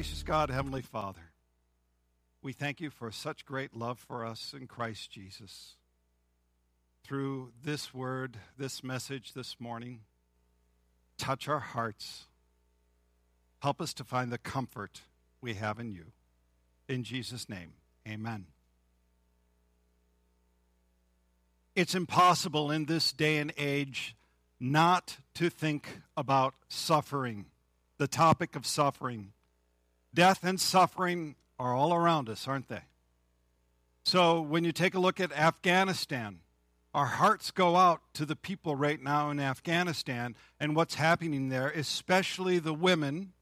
Gracious God, Heavenly Father, we thank you for such great love for us in Christ Jesus. Through this word, this message this morning, touch our hearts. Help us to find the comfort we have in you. In Jesus' name, amen. It's impossible in this day and age not to think about suffering, the topic of suffering. Death and suffering are all around us, aren't they? So when you take a look at Afghanistan, our hearts go out to the people right now in Afghanistan and what's happening there, especially the women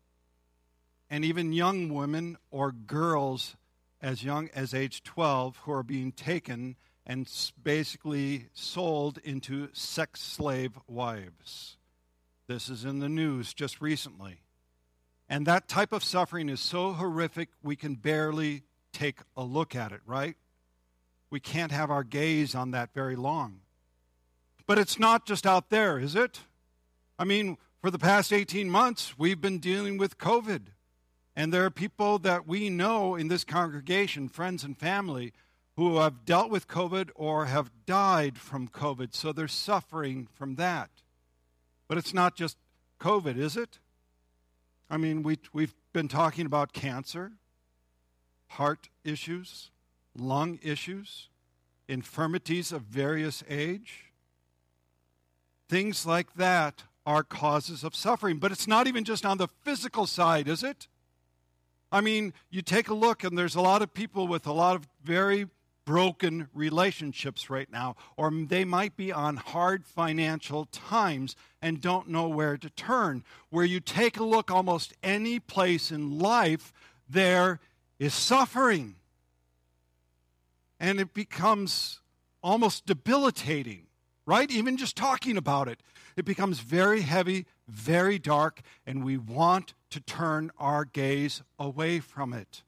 and even young women or girls as young as age 12 who are being taken and basically sold into sex slave wives. This is in the news just recently. And that type of suffering is so horrific, we can barely take a look at it, right? We can't have our gaze on that very long. But it's not just out there, is it? I mean, for the past 18 months, we've been dealing with COVID. And there are people that we know in this congregation, friends and family, who have dealt with COVID or have died from COVID, so they're suffering from that. But it's not just COVID, is it? I mean, we, we've been talking about cancer, heart issues, lung issues, infirmities of various age. Things like that are causes of suffering. But it's not even just on the physical side, is it? I mean, you take a look, and there's a lot of people with a lot of very broken relationships right now, or they might be on hard financial times and don't know where to turn. Where you take a look, almost any place in life, there is suffering. And it becomes almost debilitating, right? Even just talking about it. It becomes very heavy, very dark, and we want to turn our gaze away from it.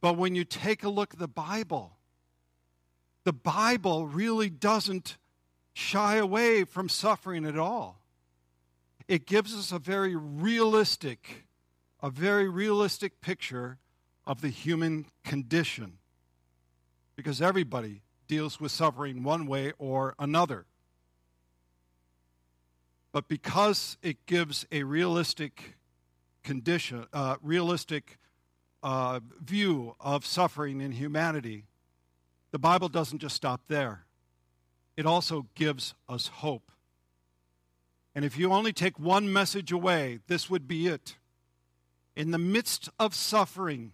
But when you take a look at the Bible, the Bible really doesn't shy away from suffering at all. It gives us a very realistic, a very realistic picture of the human condition. Because everybody deals with suffering one way or another. But because it gives a realistic condition, uh, realistic uh, view of suffering in humanity, the Bible doesn't just stop there, it also gives us hope. And if you only take one message away, this would be it. In the midst of suffering,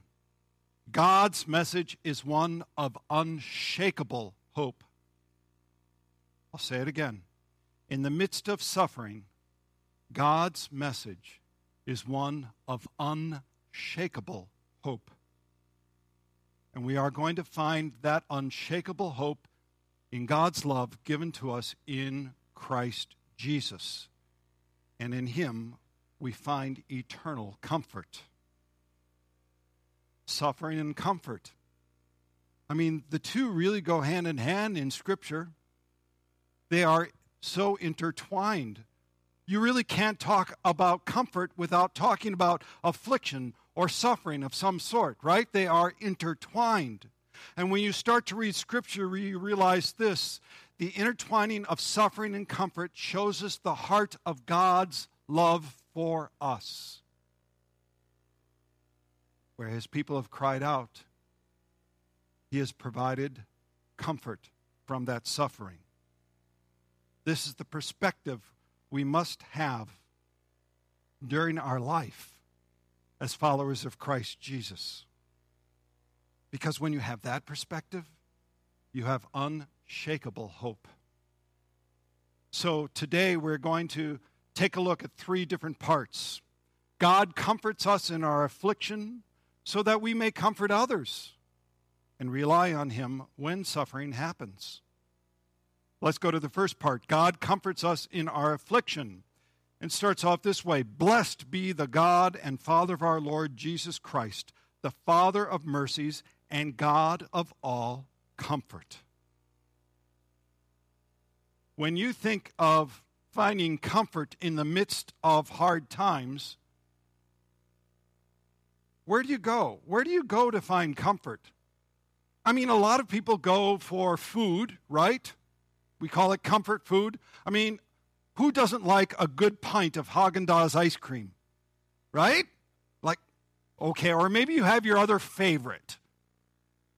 God's message is one of unshakable hope. I'll say it again. In the midst of suffering, God's message is one of unshakable hope. And we are going to find that unshakable hope in God's love given to us in Christ Jesus. And in Him, we find eternal comfort. Suffering and comfort. I mean, the two really go hand in hand in Scripture. They are so intertwined. You really can't talk about comfort without talking about affliction or suffering of some sort, right? They are intertwined. And when you start to read Scripture, you realize this the intertwining of suffering and comfort shows us the heart of God's love for us. Where his people have cried out, he has provided comfort from that suffering. This is the perspective we must have during our life as followers of Christ Jesus. Because when you have that perspective, you have unshakable hope. So today we're going to take a look at three different parts. God comforts us in our affliction so that we may comfort others and rely on Him when suffering happens. Let's go to the first part. God comforts us in our affliction and starts off this way Blessed be the God and Father of our Lord Jesus Christ, the Father of mercies and God of all comfort. When you think of finding comfort in the midst of hard times, where do you go? Where do you go to find comfort? I mean, a lot of people go for food, right? We call it comfort food. I mean, who doesn't like a good pint of Haagen-Dazs ice cream? Right? Like, okay, or maybe you have your other favorite.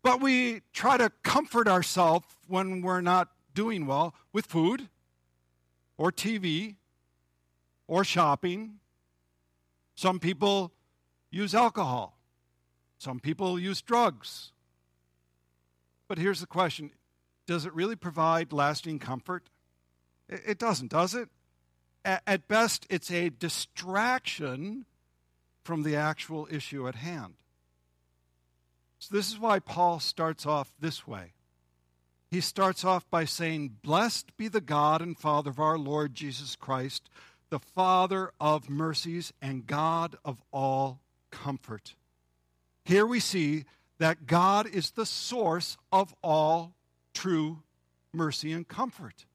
But we try to comfort ourselves when we're not doing well with food or TV or shopping. Some people use alcohol. Some people use drugs. But here's the question Does it really provide lasting comfort? It doesn't, does it? At best, it's a distraction from the actual issue at hand. So, this is why Paul starts off this way. He starts off by saying, Blessed be the God and Father of our Lord Jesus Christ, the Father of mercies and God of all comfort. Here we see that God is the source of all true mercy and comfort.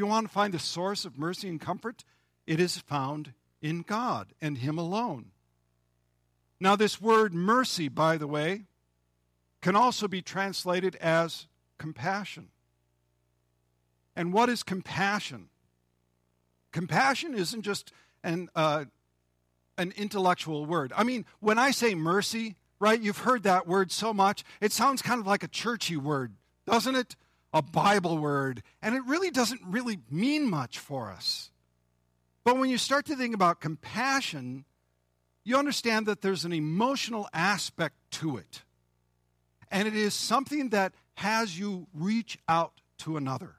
You want to find the source of mercy and comfort, it is found in God and Him alone. Now, this word mercy, by the way, can also be translated as compassion. And what is compassion? Compassion isn't just an, uh, an intellectual word. I mean, when I say mercy, right, you've heard that word so much, it sounds kind of like a churchy word, doesn't it? A Bible word. And it really doesn't really mean much for us. But when you start to think about compassion, you understand that there's an emotional aspect to it. And it is something that has you reach out to another.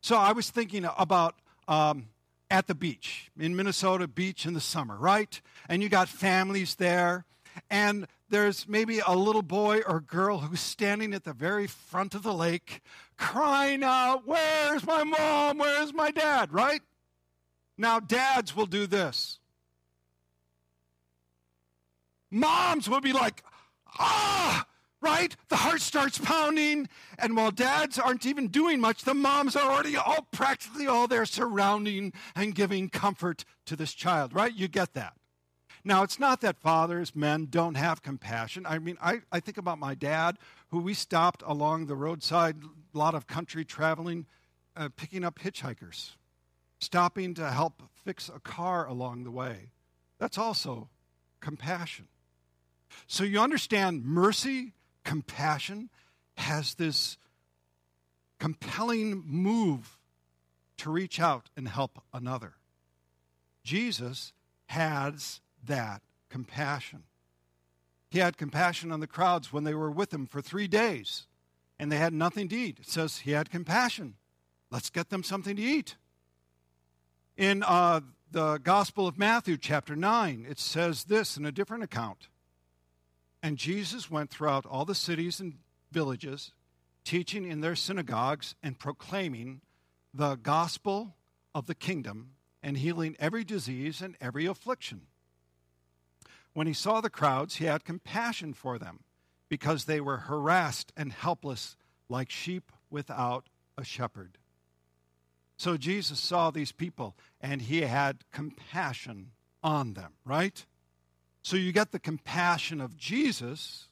So I was thinking about um, at the beach, in Minnesota Beach in the summer, right? And you got families there, and there's maybe a little boy or girl who's standing at the very front of the lake crying out, Where's my mom? Where's my dad? Right? Now, dads will do this. Moms will be like, Ah, right? The heart starts pounding, and while dads aren't even doing much, the moms are already all practically all there surrounding and giving comfort to this child, right? You get that. Now, it's not that fathers, men, don't have compassion. I mean, I, I think about my dad, who we stopped along the roadside, a lot of country traveling, uh, picking up hitchhikers, stopping to help fix a car along the way. That's also compassion. So you understand mercy compassion has this compelling move to reach out and help another. Jesus has that compassion. He had compassion on the crowds when they were with him for three days and they had nothing to eat. It says he had compassion. Let's get them something to eat. In uh, the Gospel of Matthew, chapter 9, it says this in a different account. And Jesus went throughout all the cities and villages, teaching in their synagogues and proclaiming the gospel of the kingdom and healing every disease and every affliction. When he saw the crowds, he had compassion for them because they were harassed and helpless like sheep without a shepherd. So Jesus saw these people and he had compassion on them, right? So you get the compassion of Jesus.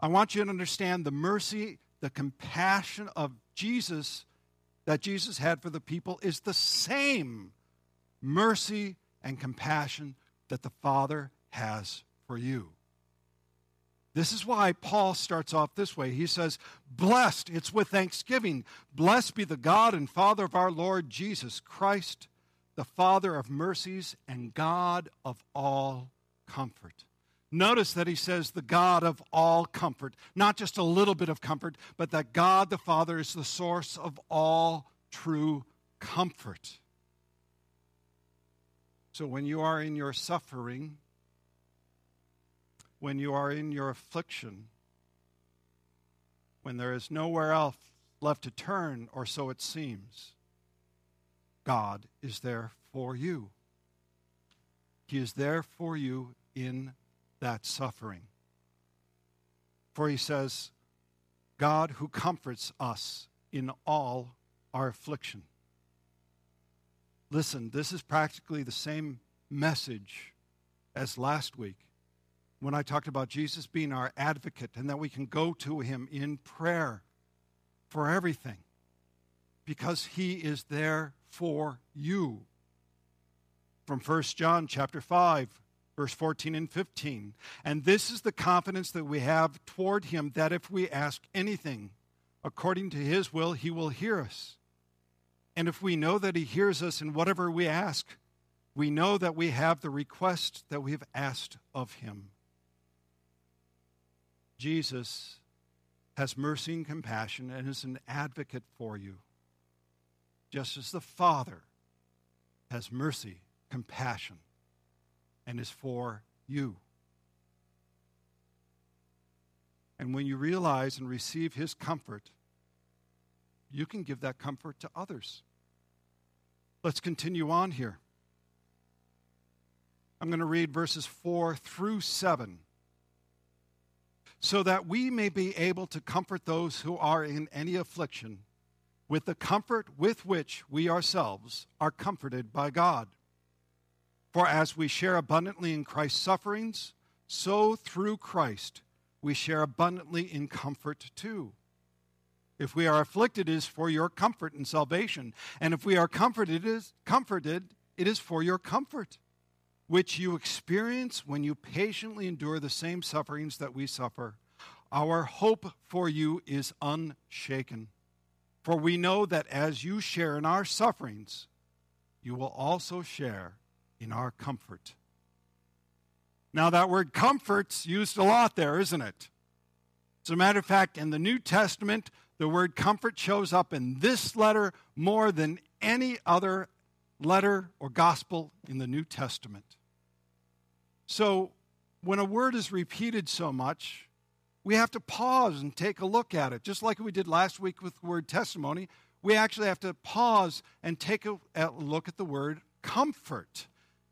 I want you to understand the mercy, the compassion of Jesus that Jesus had for the people is the same mercy and compassion that the Father has for you. This is why Paul starts off this way. He says, Blessed, it's with thanksgiving. Blessed be the God and Father of our Lord Jesus Christ, the Father of mercies and God of all comfort. Notice that he says the God of all comfort, not just a little bit of comfort, but that God the Father is the source of all true comfort. So when you are in your suffering, when you are in your affliction, when there is nowhere else left to turn, or so it seems, God is there for you. He is there for you in that suffering. For he says, God who comforts us in all our affliction. Listen, this is practically the same message as last week. When I talked about Jesus being our advocate and that we can go to him in prayer for everything because he is there for you. From 1 John chapter 5 verse 14 and 15. And this is the confidence that we have toward him that if we ask anything according to his will, he will hear us. And if we know that he hears us in whatever we ask, we know that we have the request that we have asked of him. Jesus has mercy and compassion and is an advocate for you, just as the Father has mercy, compassion, and is for you. And when you realize and receive his comfort, you can give that comfort to others. Let's continue on here. I'm going to read verses 4 through 7 so that we may be able to comfort those who are in any affliction with the comfort with which we ourselves are comforted by God. For as we share abundantly in Christ's sufferings, so through Christ we share abundantly in comfort too. If we are afflicted, it is for your comfort and salvation. And if we are comforted, it is comforted, it is for your comfort which you experience when you patiently endure the same sufferings that we suffer. Our hope for you is unshaken. For we know that as you share in our sufferings, you will also share in our comfort. Now, that word comfort's used a lot there, isn't it? As a matter of fact, in the New Testament, the word comfort shows up in this letter more than any other letter or gospel in the New Testament. So when a word is repeated so much, we have to pause and take a look at it. Just like we did last week with the word testimony, we actually have to pause and take a, look at the word comfort.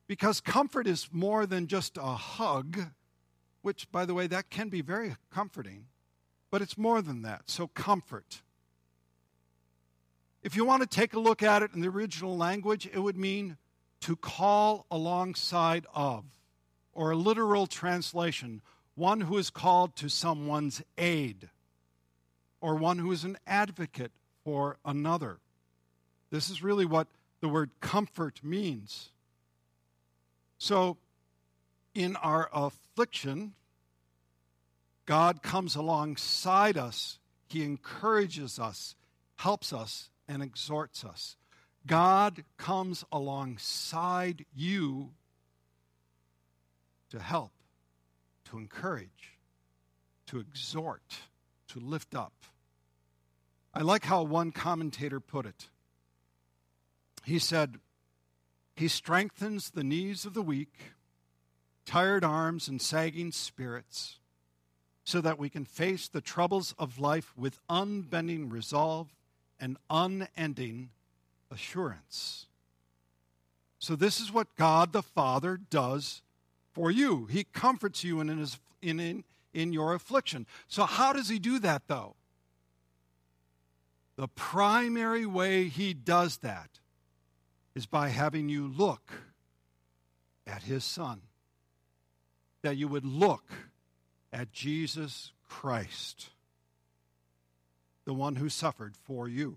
Because comfort is more than just a hug, which, by the way, that can be very comforting, but it's more than that. So, comfort. If you want to take a look at it in the original language, it would mean to call alongside of or a literal translation, one who is called to someone's aid, or one who is an advocate for another. This is really what the word comfort means. So, in our affliction, God comes alongside us, He encourages us, helps us, and exhorts us. God comes alongside you to help, to encourage, to exhort, to lift up. I like how one commentator put it. He said, He strengthens the knees of the weak, tired arms, and sagging spirits, so that we can face the troubles of life with unbending resolve and unending assurance. So, this is what God the Father does for you. He comforts you in, his, in, in, in your affliction. So, how does he do that, though? The primary way he does that is by having you look at his son. That you would look at Jesus Christ, the one who suffered for you.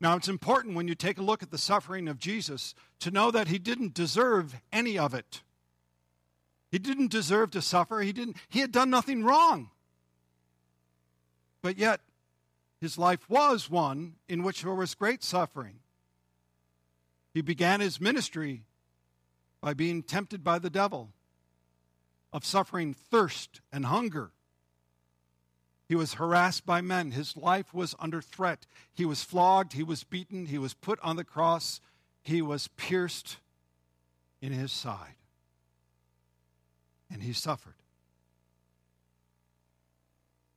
Now, it's important when you take a look at the suffering of Jesus to know that he didn't deserve any of it. He didn't deserve to suffer. He didn't he had done nothing wrong. But yet his life was one in which there was great suffering. He began his ministry by being tempted by the devil, of suffering thirst and hunger. He was harassed by men. His life was under threat. He was flogged. He was beaten. He was put on the cross. He was pierced in his side and he suffered.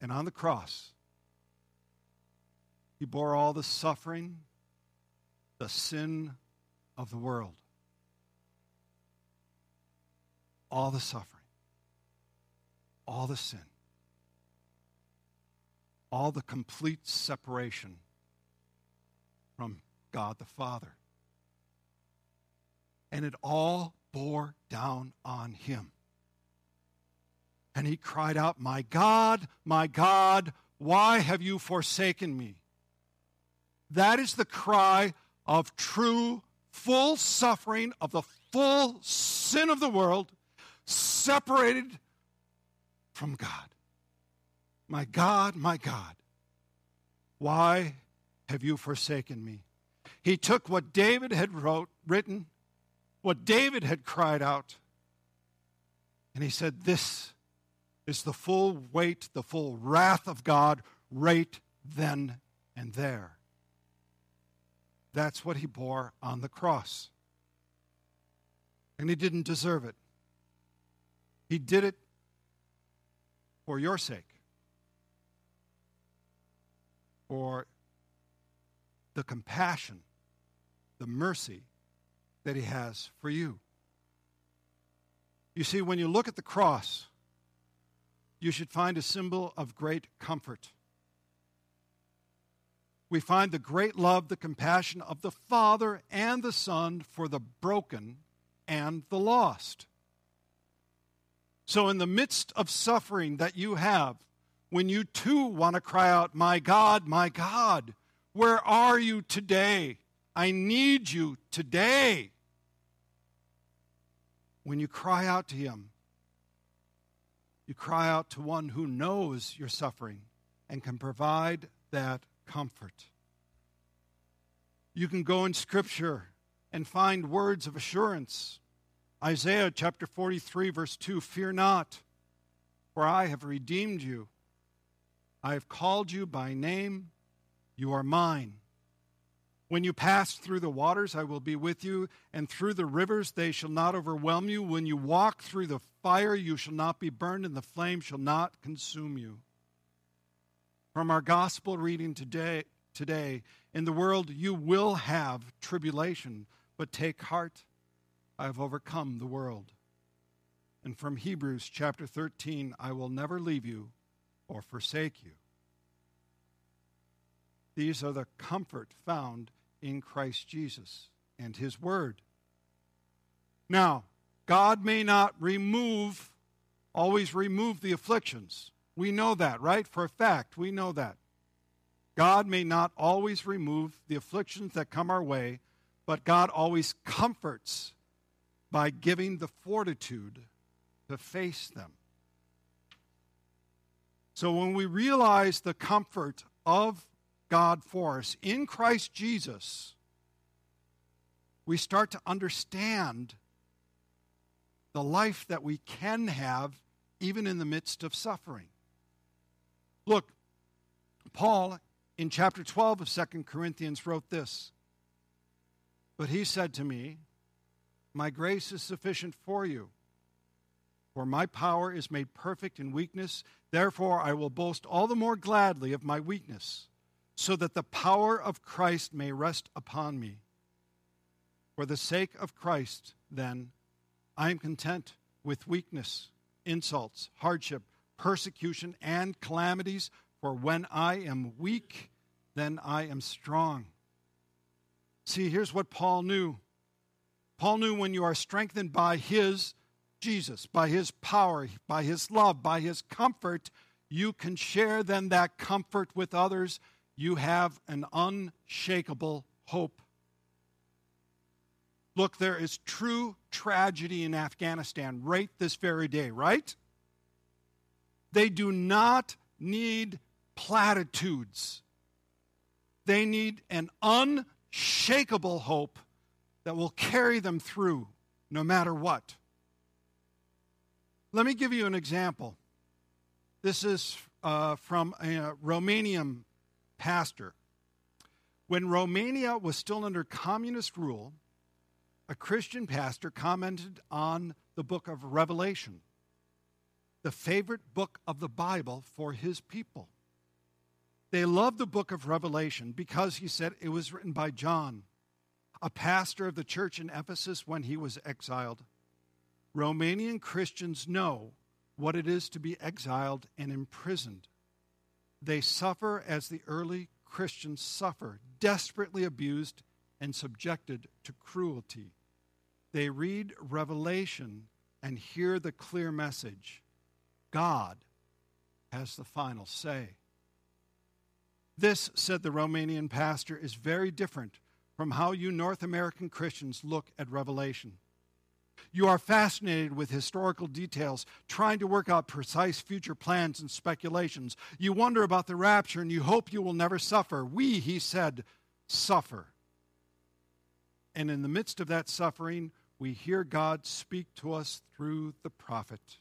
And on the cross, he bore all the suffering, the sin of the world. All the suffering, all the sin, all the complete separation from God the Father. And it all bore down on him. And he cried out, My God, my God, why have you forsaken me? That is the cry of true, full suffering of the full sin of the world, separated from God. My God, my God, why have you forsaken me? He took what David had wrote, written, what David had cried out, and he said, This is the full weight, the full wrath of God right then and there. That's what he bore on the cross. And he didn't deserve it. He did it for your sake, for the compassion, the mercy that he has for you. You see, when you look at the cross, you should find a symbol of great comfort. We find the great love, the compassion of the Father and the Son for the broken and the lost. So, in the midst of suffering that you have, when you too want to cry out, My God, my God, where are you today? I need you today. When you cry out to Him, you cry out to one who knows your suffering and can provide that comfort. You can go in Scripture and find words of assurance. Isaiah chapter 43, verse 2 Fear not, for I have redeemed you. I have called you by name. You are mine. When you pass through the waters, I will be with you, and through the rivers, they shall not overwhelm you. When you walk through the fire, you shall not be burned, and the flame shall not consume you. From our gospel reading today, today, in the world you will have tribulation, but take heart, I have overcome the world. And from Hebrews chapter 13, I will never leave you or forsake you. These are the comfort found in Christ Jesus and His Word. Now, God may not remove, always remove the afflictions. We know that, right? For a fact, we know that. God may not always remove the afflictions that come our way, but God always comforts by giving the fortitude to face them. So when we realize the comfort of God for us in Christ Jesus, we start to understand the life that we can have even in the midst of suffering. Look, Paul in chapter 12 of 2 Corinthians wrote this But he said to me, My grace is sufficient for you, for my power is made perfect in weakness. Therefore, I will boast all the more gladly of my weakness so that the power of Christ may rest upon me. For the sake of Christ, then, I am content with weakness, insults, hardship, persecution, and calamities, for when I am weak, then I am strong. See, here's what Paul knew Paul knew when you are strengthened by his Jesus, by his power, by his love, by his comfort, you can share then that comfort with others you have an unshakable hope. Look, there is true tragedy in Afghanistan right this very day, right? They do not need platitudes. They need an unshakable hope that will carry them through no matter what. Let me give you an example. This is uh, from a Romanian pastor. When Romania was still under communist rule, a Christian pastor commented on the book of Revelation, the favorite book of the Bible for his people. They loved the book of Revelation because he said it was written by John, a pastor of the church in Ephesus when he was exiled. Romanian Christians know what it is to be exiled and imprisoned. They suffer as the early Christians suffer, desperately abused and subjected to cruelty. They read Revelation and hear the clear message God has the final say. This, said the Romanian pastor, is very different from how you North American Christians look at Revelation. You are fascinated with historical details, trying to work out precise future plans and speculations. You wonder about the rapture and you hope you will never suffer. We, he said, suffer. And in the midst of that suffering, we hear God speak to us through the prophet.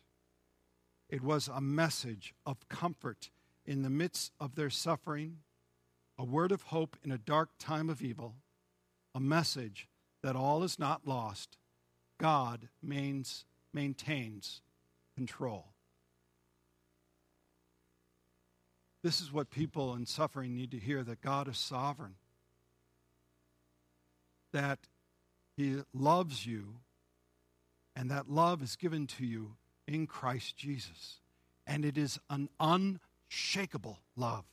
It was a message of comfort in the midst of their suffering, a word of hope in a dark time of evil, a message that all is not lost. God mains, maintains control. This is what people in suffering need to hear that God is sovereign, that He loves you, and that love is given to you in Christ Jesus. And it is an unshakable love,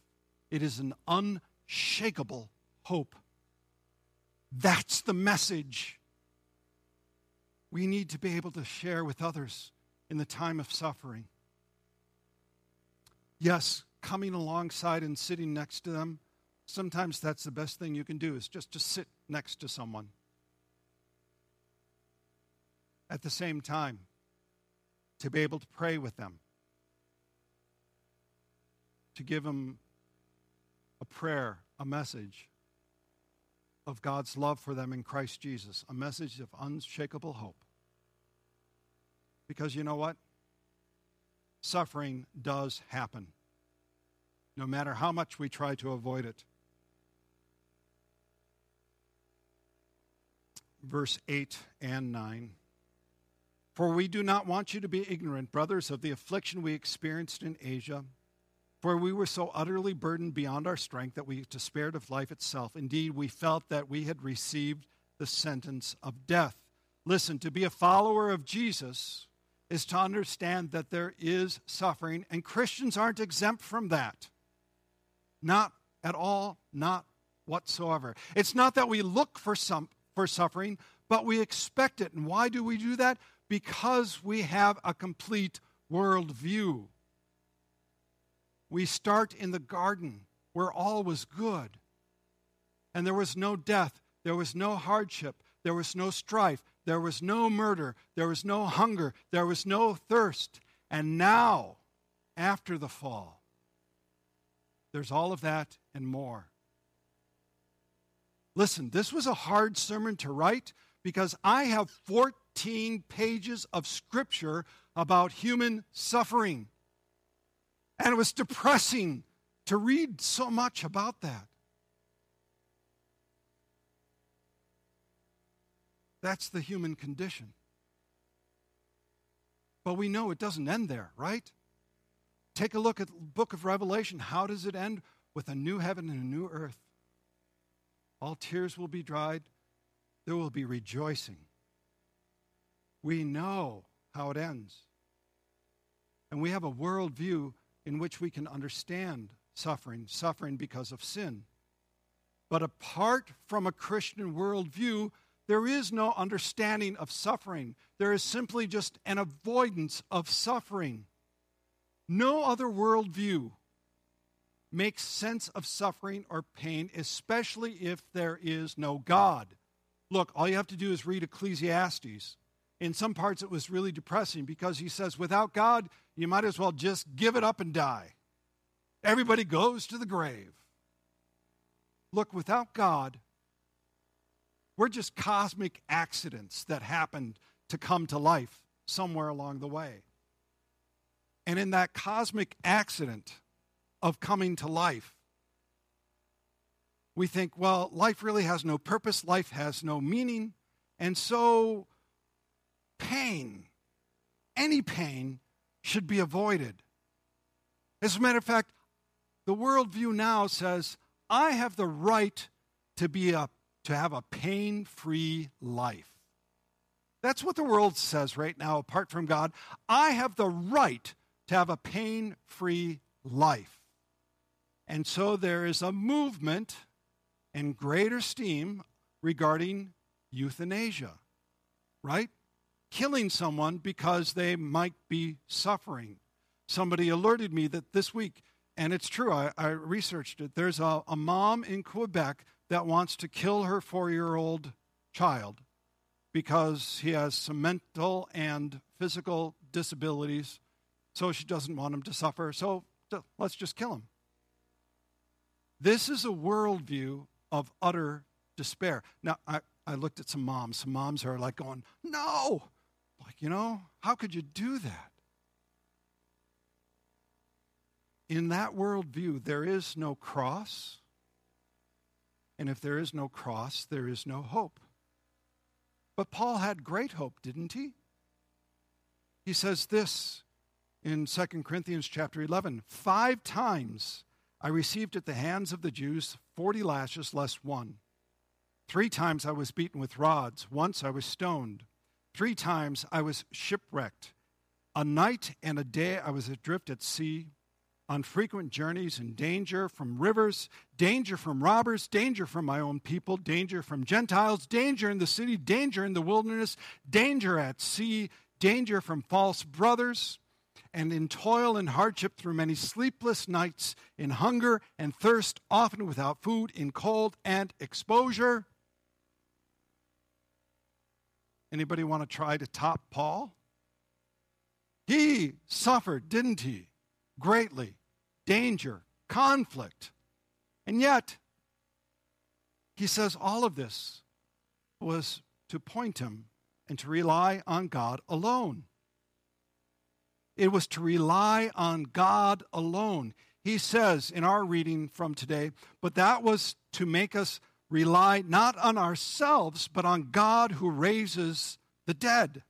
it is an unshakable hope. That's the message we need to be able to share with others in the time of suffering. Yes, coming alongside and sitting next to them, sometimes that's the best thing you can do is just to sit next to someone. At the same time, to be able to pray with them, to give them a prayer, a message of God's love for them in Christ Jesus, a message of unshakable hope. Because you know what? Suffering does happen, no matter how much we try to avoid it. Verse 8 and 9. For we do not want you to be ignorant, brothers, of the affliction we experienced in Asia. For we were so utterly burdened beyond our strength that we despaired of life itself. Indeed, we felt that we had received the sentence of death. Listen, to be a follower of Jesus is to understand that there is suffering, and Christians aren't exempt from that. Not at all, not whatsoever. It's not that we look for some for suffering, but we expect it. And why do we do that? because we have a complete worldview. We start in the garden where all was good, and there was no death, there was no hardship, there was no strife, there was no murder, there was no hunger, there was no thirst. And now, after the fall, there's all of that and more. Listen, this was a hard sermon to write because I have 14 14 pages of scripture about human suffering. And it was depressing to read so much about that. That's the human condition. But we know it doesn't end there, right? Take a look at the book of Revelation. How does it end? With a new heaven and a new earth. All tears will be dried. There will be rejoicing we know how it ends. And we have a worldview in which we can understand suffering, suffering because of sin. But apart from a Christian worldview, there is no understanding of suffering. There is simply just an avoidance of suffering. No other worldview makes sense of suffering or pain, especially if there is no God. Look, all you have to do is read Ecclesiastes in some parts it was really depressing because he says, without God, you might as well just give it up and die. Everybody goes to the grave. Look, without God, we're just cosmic accidents that happened to come to life somewhere along the way. And in that cosmic accident of coming to life, we think, well, life really has no purpose, life has no meaning, and so pain, any pain, should be avoided. As a matter of fact, the worldview now says, I have the right to be a to have a pain-free life. That's what the world says right now, apart from God. I have the right to have a pain free life. And so there is a movement and greater steam regarding euthanasia, right? Killing someone because they might be suffering. Somebody alerted me that this week, and it's true, I, I researched it. There's a, a mom in Quebec that wants to kill her four year old child because he has some mental and physical disabilities, so she doesn't want him to suffer. So let's just kill him. This is a worldview of utter despair. Now, I, I looked at some moms. Some moms are like going, No! You know, how could you do that? In that worldview, there is no cross. And if there is no cross, there is no hope. But Paul had great hope, didn't he? He says this in 2 Corinthians chapter 11 Five times I received at the hands of the Jews 40 lashes less one. Three times I was beaten with rods. Once I was stoned. Three times I was shipwrecked. A night and a day I was adrift at sea on frequent journeys in danger from rivers, danger from robbers, danger from my own people, danger from Gentiles, danger in the city, danger in the wilderness, danger at sea, danger from false brothers, and in toil and hardship through many sleepless nights, in hunger and thirst, often without food, in cold and exposure. Anybody want to try to top Paul? He suffered, didn't he? Greatly. Danger, conflict. And yet, he says all of this was to point him and to rely on God alone. It was to rely on God alone. He says in our reading from today, but that was to make us rely not on ourselves, but on God who raises the dead.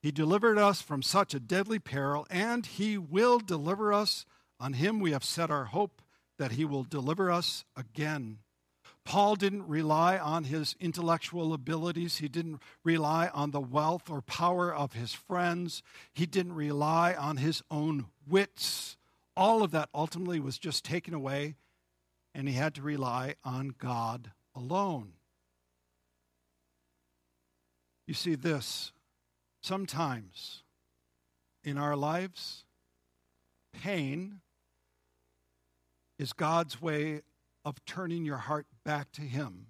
He delivered us from such a deadly peril, and He will deliver us. On Him we have set our hope that He will deliver us again. Paul didn't rely on his intellectual abilities. He didn't rely on the wealth or power of his friends. He didn't rely on his own wits. All of that ultimately was just taken away, and he had to rely on God alone. You see, this sometimes in our lives, pain is God's way of turning your heart back to Him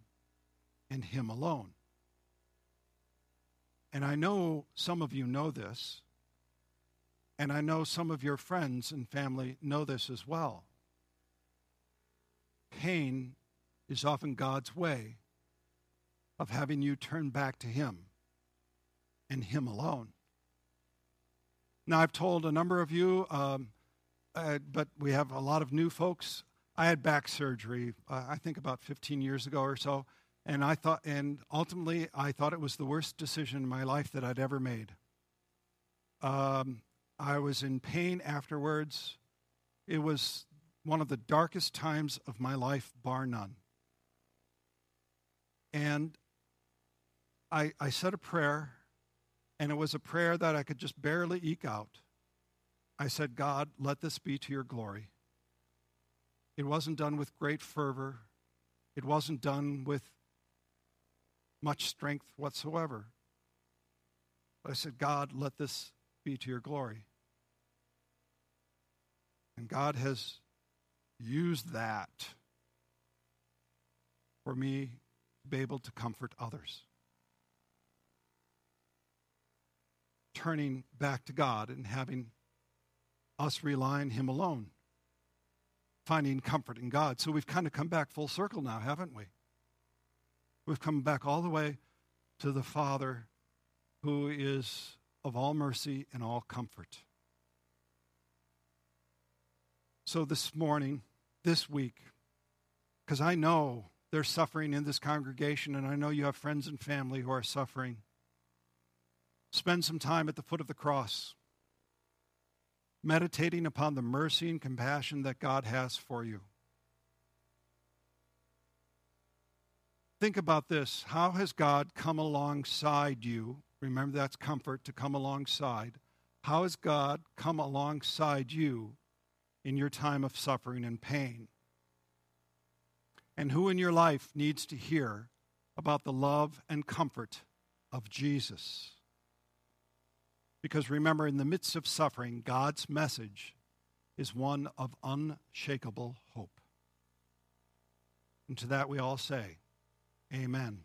and Him alone. And I know some of you know this, and I know some of your friends and family know this as well. Pain is often God's way of having you turn back to Him and Him alone. Now, I've told a number of you, um, uh, but we have a lot of new folks I had back surgery, uh, I think about 15 years ago or so, and I thought, and ultimately, I thought it was the worst decision in my life that I'd ever made. Um, I was in pain afterwards. It was one of the darkest times of my life, bar none. And I, I said a prayer, and it was a prayer that I could just barely eke out. I said, God, let this be to your glory. It wasn't done with great fervor. It wasn't done with much strength whatsoever. I said, God, let this be to your glory. And God has used that for me to be able to comfort others. Turning back to God and having us rely on Him alone finding comfort in God. So we've kind of come back full circle now, haven't we? We've come back all the way to the Father who is of all mercy and all comfort. So this morning, this week, because I know there's suffering in this congregation, and I know you have friends and family who are suffering. Spend some time at the foot of the cross meditating upon the mercy and compassion that God has for you. Think about this. How has God come alongside you? Remember, that's comfort to come alongside. How has God come alongside you in your time of suffering and pain? And who in your life needs to hear about the love and comfort of Jesus? Because remember, in the midst of suffering, God's message is one of unshakable hope. And to that we all say, Amen.